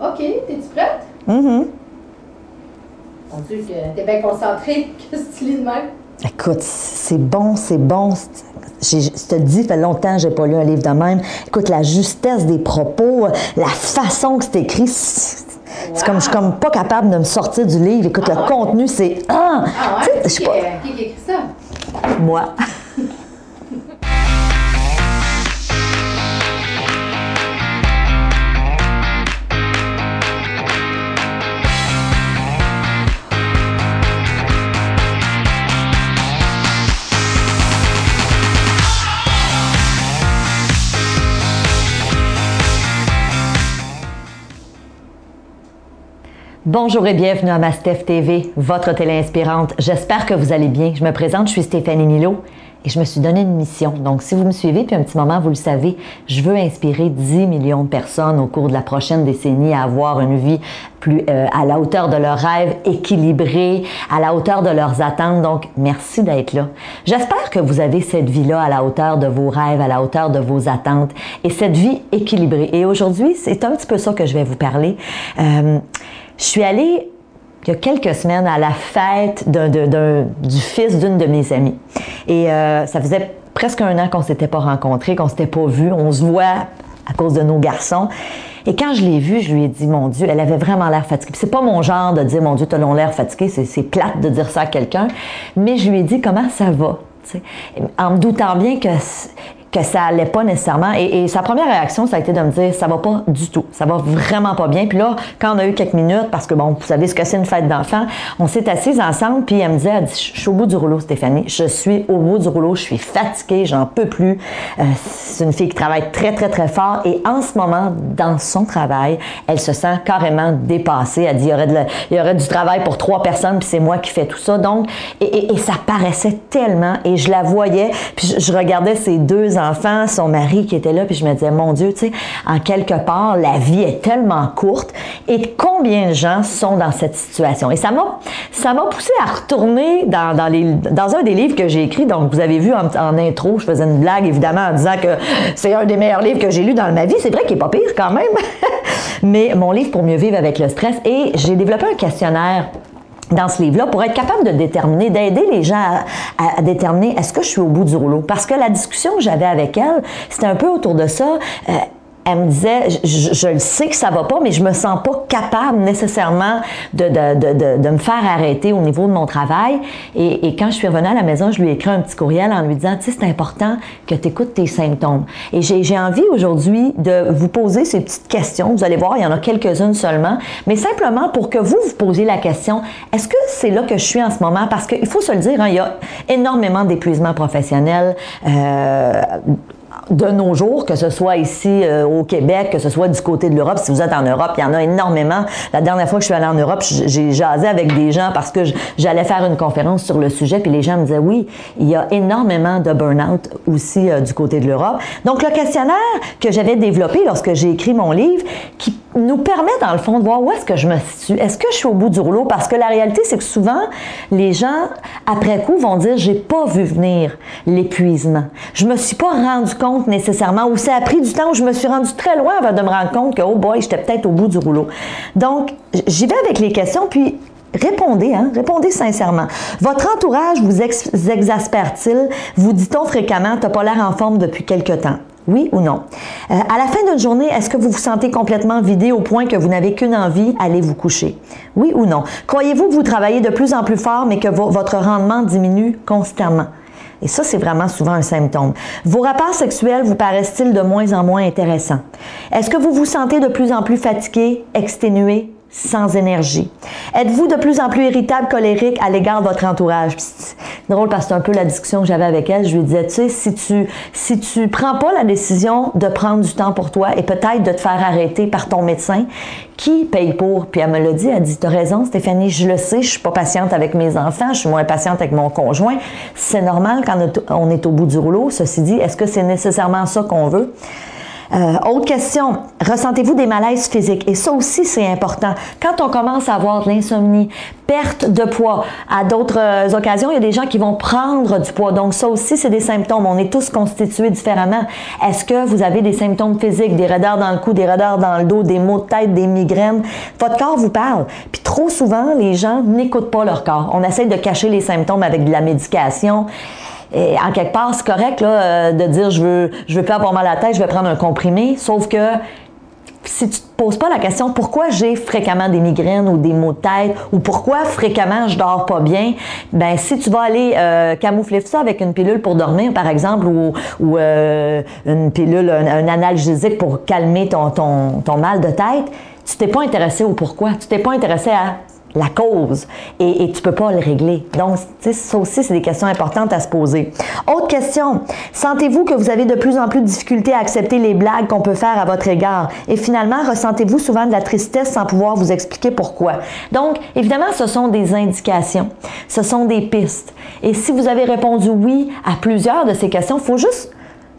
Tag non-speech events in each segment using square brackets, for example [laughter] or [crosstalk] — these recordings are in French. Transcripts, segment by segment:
OK, t'es-tu prête? Mm-hmm. Mon Dieu, que t'es bien concentrée. [laughs] Qu'est-ce que tu lis de même? Écoute, c'est bon, c'est bon. J'ai- Je te dis, ça fait longtemps que j'ai pas lu un livre de même. Écoute, la justesse des propos, la façon que c'est écrit, c'est c'est comme je suis comme pas capable de me sortir du livre. Écoute, Ah le ouais? contenu, c'est ah, Ah tu ouais? sais, je sais Qui, pas, qui qui écrit ça? moi. Bonjour et bienvenue à Mastef TV, votre télé inspirante. J'espère que vous allez bien. Je me présente, je suis Stéphanie Milo et je me suis donné une mission. Donc, si vous me suivez depuis un petit moment, vous le savez, je veux inspirer 10 millions de personnes au cours de la prochaine décennie à avoir une vie plus euh, à la hauteur de leurs rêves, équilibrée, à la hauteur de leurs attentes. Donc, merci d'être là. J'espère que vous avez cette vie-là à la hauteur de vos rêves, à la hauteur de vos attentes et cette vie équilibrée. Et aujourd'hui, c'est un petit peu ça que je vais vous parler. Euh, je suis allée il y a quelques semaines à la fête du fils d'une de mes amies. Et euh, ça faisait presque un an qu'on s'était pas rencontrés, qu'on s'était pas vus. On se voit à cause de nos garçons. Et quand je l'ai vue, je lui ai dit, mon Dieu, elle avait vraiment l'air fatiguée. C'est pas mon genre de dire, mon Dieu, t'as l'air fatigué? C'est plate de dire ça à quelqu'un. Mais je lui ai dit, comment ça va? En me doutant bien que que ça allait pas nécessairement. Et, sa première réaction, ça a été de me dire, ça va pas du tout. Ça va vraiment pas bien. Puis là, quand on a eu quelques minutes, parce que bon, vous savez ce que c'est une fête d'enfants, on s'est assis ensemble, puis elle me disait, elle dit, je suis au bout du rouleau, Stéphanie. Je suis au bout du rouleau. Je suis fatiguée, j'en peux plus. Euh, c'est une fille qui travaille très, très, très fort. Et en ce moment, dans son travail, elle se sent carrément dépassée. Elle dit, il y aurait, du travail pour trois personnes, puis c'est moi qui fais tout ça. Donc, et, ça paraissait tellement. Et je la voyais, puis je, je regardais ses deux enfants, son mari qui était là, puis je me disais, mon Dieu, tu sais, en quelque part, la vie est tellement courte. Et combien de gens sont dans cette situation? Et ça m'a, ça poussé à retourner dans, un des livres que j'ai écrit. Donc, vous avez vu en, en intro, je faisais une blague, évidemment, en disant que c'est un des meilleurs livres que j'ai lu dans ma vie. C'est vrai qu'il est pas pire quand même. [laughs] Mais mon livre pour mieux vivre avec le stress. Et j'ai développé un questionnaire dans ce livre-là pour être capable de déterminer, d'aider les gens à, à- à déterminer est-ce que je suis au bout du rouleau? Parce que la discussion que j'avais avec elle, c'était un peu autour de ça. Euh, elle me disait, je, le sais que ça va pas, mais je me sens pas capable nécessairement de, de, de, de, me faire arrêter au niveau de mon travail. Et, quand je suis revenue à la maison, je lui ai écrit un petit courriel en lui disant, tu sais, c'est important que tu écoutes tes symptômes. Et j'ai j'ai envie aujourd'hui de vous poser ces petites questions. Vous allez voir, il y en a quelques-unes seulement, mais simplement pour que vous vous posiez la question, est-ce que c'est là que je suis en ce moment? Parce qu'il faut se le dire, hein, il y a énormément d'épuisement professionnel. Euh, de nos jours, que ce soit ici euh, au Québec, que ce soit du côté de l'Europe. Si vous êtes en Europe, il y en a énormément. La dernière fois que je suis allée en Europe, j'ai jasé avec des gens parce que j'allais faire une conférence sur le sujet, puis les gens me disaient oui, il y a énormément de burn-out aussi euh, du côté de l'Europe. Donc le questionnaire que j'avais développé lorsque j'ai écrit mon livre, qui nous permet dans le fond de voir où est-ce que je me situe. Est-ce que je suis au bout du rouleau? Parce que la réalité, c'est que souvent, les gens, après coup, vont dire, j'ai pas vu venir l'épuisement. Je me suis pas rendu compte nécessairement, ou ça a pris du temps, où je me suis rendu très loin avant de me rendre compte que, oh boy, j'étais peut-être au bout du rouleau. Donc, j'y vais avec les questions, puis Répondez, hein? Répondez sincèrement. Votre entourage vous ex- exaspère-t-il? Vous dit-on fréquemment, t'as pas l'air en forme depuis quelque temps? Oui ou non? Euh, à la fin d'une journée, est-ce que vous vous sentez complètement vidé au point que vous n'avez qu'une envie, aller vous coucher? Oui ou non? Croyez-vous que vous travaillez de plus en plus fort, mais que vo- votre rendement diminue constamment? Et ça, c'est vraiment souvent un symptôme. Vos rapports sexuels vous paraissent-ils de moins en moins intéressants? Est-ce que vous vous sentez de plus en plus fatigué, exténué, sans énergie? Êtes-vous de plus en plus irritable, colérique à l'égard de votre entourage? Puis C'est drôle parce que c'est un peu la discussion que j'avais avec elle. Je lui disais, tu sais, si tu, si tu prends pas la décision de prendre du temps pour toi et peut-être de te faire arrêter par ton médecin, qui paye pour? Puis elle me l'a dit, elle dit, t'as raison, Stéphanie, je le sais, je suis pas patiente avec mes enfants, je suis moins patiente avec mon conjoint. C'est normal quand on est au bout du rouleau. Ceci dit, est-ce que c'est nécessairement ça qu'on veut? Euh, autre question, ressentez-vous des malaises physiques? Et ça aussi, c'est important. Quand on commence à avoir de l'insomnie, perte de poids, à d'autres euh, occasions, il y a des gens qui vont prendre du poids. Donc ça aussi, c'est des symptômes. On est tous constitués différemment. Est-ce que vous avez des symptômes physiques, des raideurs dans le cou, des raideurs dans le dos, des maux de tête, des migraines? Votre corps vous parle. Puis trop souvent, les gens n'écoutent pas leur corps. On essaie de cacher les symptômes avec de la médication. Et en quelque part, c'est correct là, euh, de dire je veux, je veux plus avoir mal à la tête, je vais prendre un comprimé. Sauf que si tu te poses pas la question pourquoi j'ai fréquemment des migraines ou des maux de tête ou pourquoi fréquemment je dors pas bien, ben si tu vas aller euh, camoufler ça avec une pilule pour dormir par exemple ou, ou euh, une pilule, un, analgésique pour calmer ton, ton, ton mal de tête, tu t'es pas intéressé au pourquoi, tu t'es pas intéressé à la cause et, et tu peux pas le régler. Donc, ça aussi, c'est des questions importantes à se poser. Autre question. Sentez-vous que vous avez de plus en plus de difficultés à accepter les blagues qu'on peut faire à votre égard? Et finalement, ressentez-vous souvent de la tristesse sans pouvoir vous expliquer pourquoi? Donc, évidemment, ce sont des indications. Ce sont des pistes. Et si vous avez répondu oui à plusieurs de ces questions, il faut juste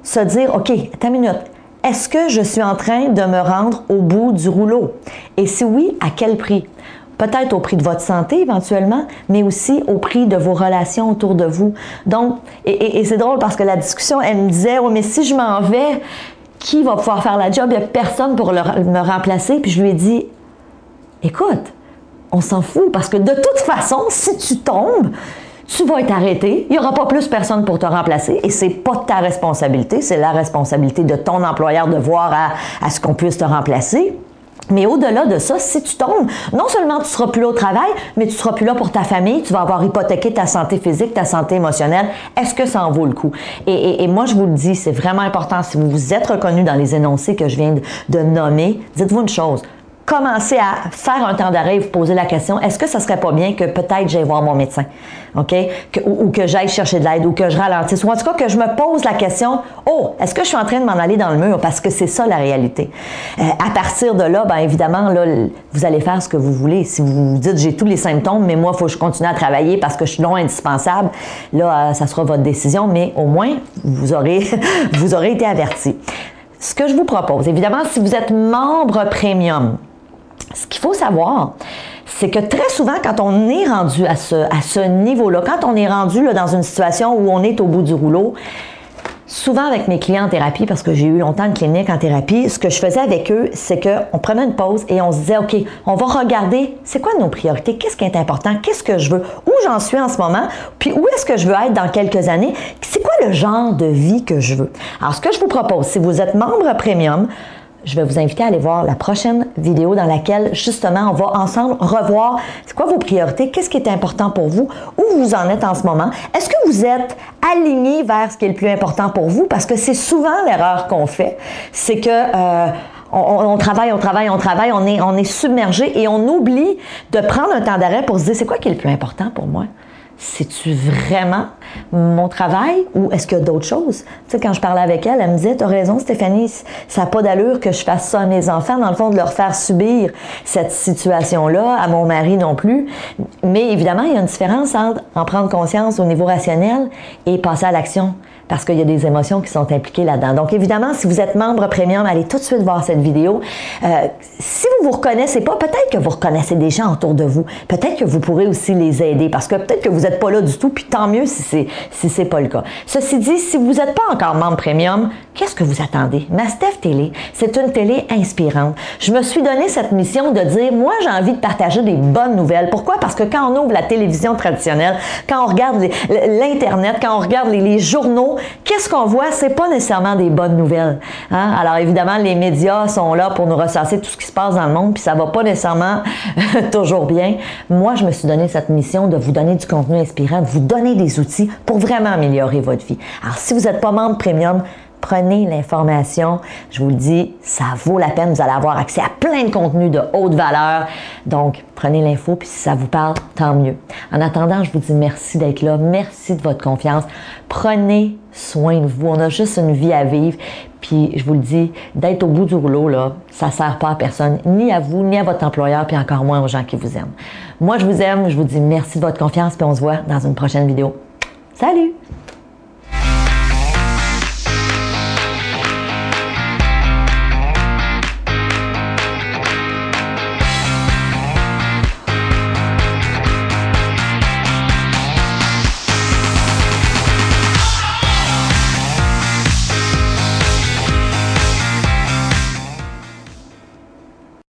se dire, OK, ta minute. Est-ce que je suis en train de me rendre au bout du rouleau? Et si oui, à quel prix? Peut-être au prix de votre santé éventuellement, mais aussi au prix de vos relations autour de vous. Donc, et, c'est drôle parce que la discussion, elle me disait, oh, mais si je m'en vais, qui va pouvoir faire la job? Il n'y a personne pour me remplacer. Puis je lui ai dit, écoute, on s'en fout parce que de toute façon, si tu tombes, tu vas être arrêté, il n'y aura pas plus personne pour te remplacer et c'est pas ta responsabilité, c'est la responsabilité de ton employeur de voir à, à ce qu'on puisse te remplacer. Mais au-delà de ça, si tu tombes, non seulement tu seras plus là au travail, mais tu seras plus là pour ta famille, tu vas avoir hypothéqué ta santé physique, ta santé émotionnelle. Est-ce que ça en vaut le coup? Et, moi, je vous le dis, c'est vraiment important. Si vous vous êtes reconnu dans les énoncés que je viens de nommer, dites-vous une chose commencer à faire un temps d'arrêt et vous poser la question, est-ce que ça serait pas bien que peut-être j'aille voir mon médecin, ou, que j'aille chercher de l'aide ou que je ralentisse? Ou en tout cas, que je me pose la question, oh, est-ce que je suis en train de m'en aller dans le mur? Parce que c'est ça la réalité. Euh, à partir de là, bien évidemment, là, vous allez faire ce que vous voulez. Si vous vous dites, j'ai tous les symptômes, mais moi, il faut que je continue à travailler parce que je suis non indispensable, là, euh, ça sera votre décision, mais au moins, vous aurez, [laughs] vous aurez été averti. Ce que je vous propose, évidemment, si vous êtes membre premium, ce qu'il faut savoir, c'est que très souvent, quand on est rendu à ce, niveau-là, quand on est rendu dans une situation où on est au bout du rouleau, souvent avec mes clients en thérapie, parce que j'ai eu longtemps de clinique en thérapie, ce que je faisais avec eux, c'est qu'on prenait une pause et on se disait, OK, on va regarder, c'est quoi nos priorités, qu'est-ce qui est important, qu'est-ce que je veux, où j'en suis en ce moment, puis où est-ce que je veux être dans quelques années, c'est quoi le genre de vie que je veux? Alors, ce que je vous propose, si vous êtes membre premium, je vais vous inviter à aller voir la prochaine vidéo dans laquelle justement on va ensemble revoir c'est quoi vos priorités, qu'est-ce qui est important pour vous, où vous en êtes en ce moment. Est-ce que vous êtes aligné vers ce qui est le plus important pour vous? Parce que c'est souvent l'erreur qu'on fait, c'est que euh, on, travaille, on travaille, on travaille, on est, on est submergé et on oublie de prendre un temps d'arrêt pour se dire c'est quoi qui est le plus important pour moi? C'est-tu vraiment mon travail ou est-ce qu'il y a d'autres choses? Tu sais, quand je parlais avec elle, elle me disait, as raison, Stéphanie, ça n'a pas d'allure que je fasse ça à mes enfants, dans le fond, de leur faire subir cette situation-là, à mon mari non plus. Mais évidemment, il y a une différence entre en prendre conscience au niveau rationnel et passer à l'action parce qu'il y a des émotions qui sont impliquées là-dedans. Donc, évidemment, si vous êtes membre premium, allez tout de suite voir cette vidéo. Euh, si vous vous reconnaissez pas, peut-être que vous reconnaissez des gens autour de vous. Peut-être que vous pourrez aussi les aider parce que peut-être que vous n'êtes pas là du tout, puis tant mieux si c'est si c'est pas le cas. Ceci dit, si vous n'êtes pas encore membre premium, qu'est-ce que vous attendez? Mastef Télé, c'est une télé inspirante. Je me suis donné cette mission de dire, moi, j'ai envie de partager des bonnes nouvelles. Pourquoi? Parce que quand on ouvre la télévision traditionnelle, quand on regarde l'Internet, quand on regarde les journaux, qu'est-ce qu'on voit? C'est pas nécessairement des bonnes nouvelles. Hein? Alors évidemment, les médias sont là pour nous ressasser tout ce qui se passe dans le monde, puis ça va pas nécessairement [laughs] toujours bien. Moi, je me suis donné cette mission de vous donner du contenu inspirant, de vous donner des outils pour vraiment améliorer votre vie. Alors si vous n'êtes pas membre premium, prenez l'information. Je vous le dis, ça vaut la peine. Vous allez avoir accès à plein de contenus de haute valeur. Donc, prenez l'info, puis si ça vous parle, tant mieux. En attendant, je vous dis merci d'être là. Merci de votre confiance. Prenez soin de vous. On a juste une vie à vivre. Puis, je vous le dis, d'être au bout du rouleau, là, ça sert pas à personne, ni à vous, ni à votre employeur, puis encore moins aux gens qui vous aiment. Moi, je vous aime. Je vous dis merci de votre confiance, puis on se voit dans une prochaine vidéo. Salut!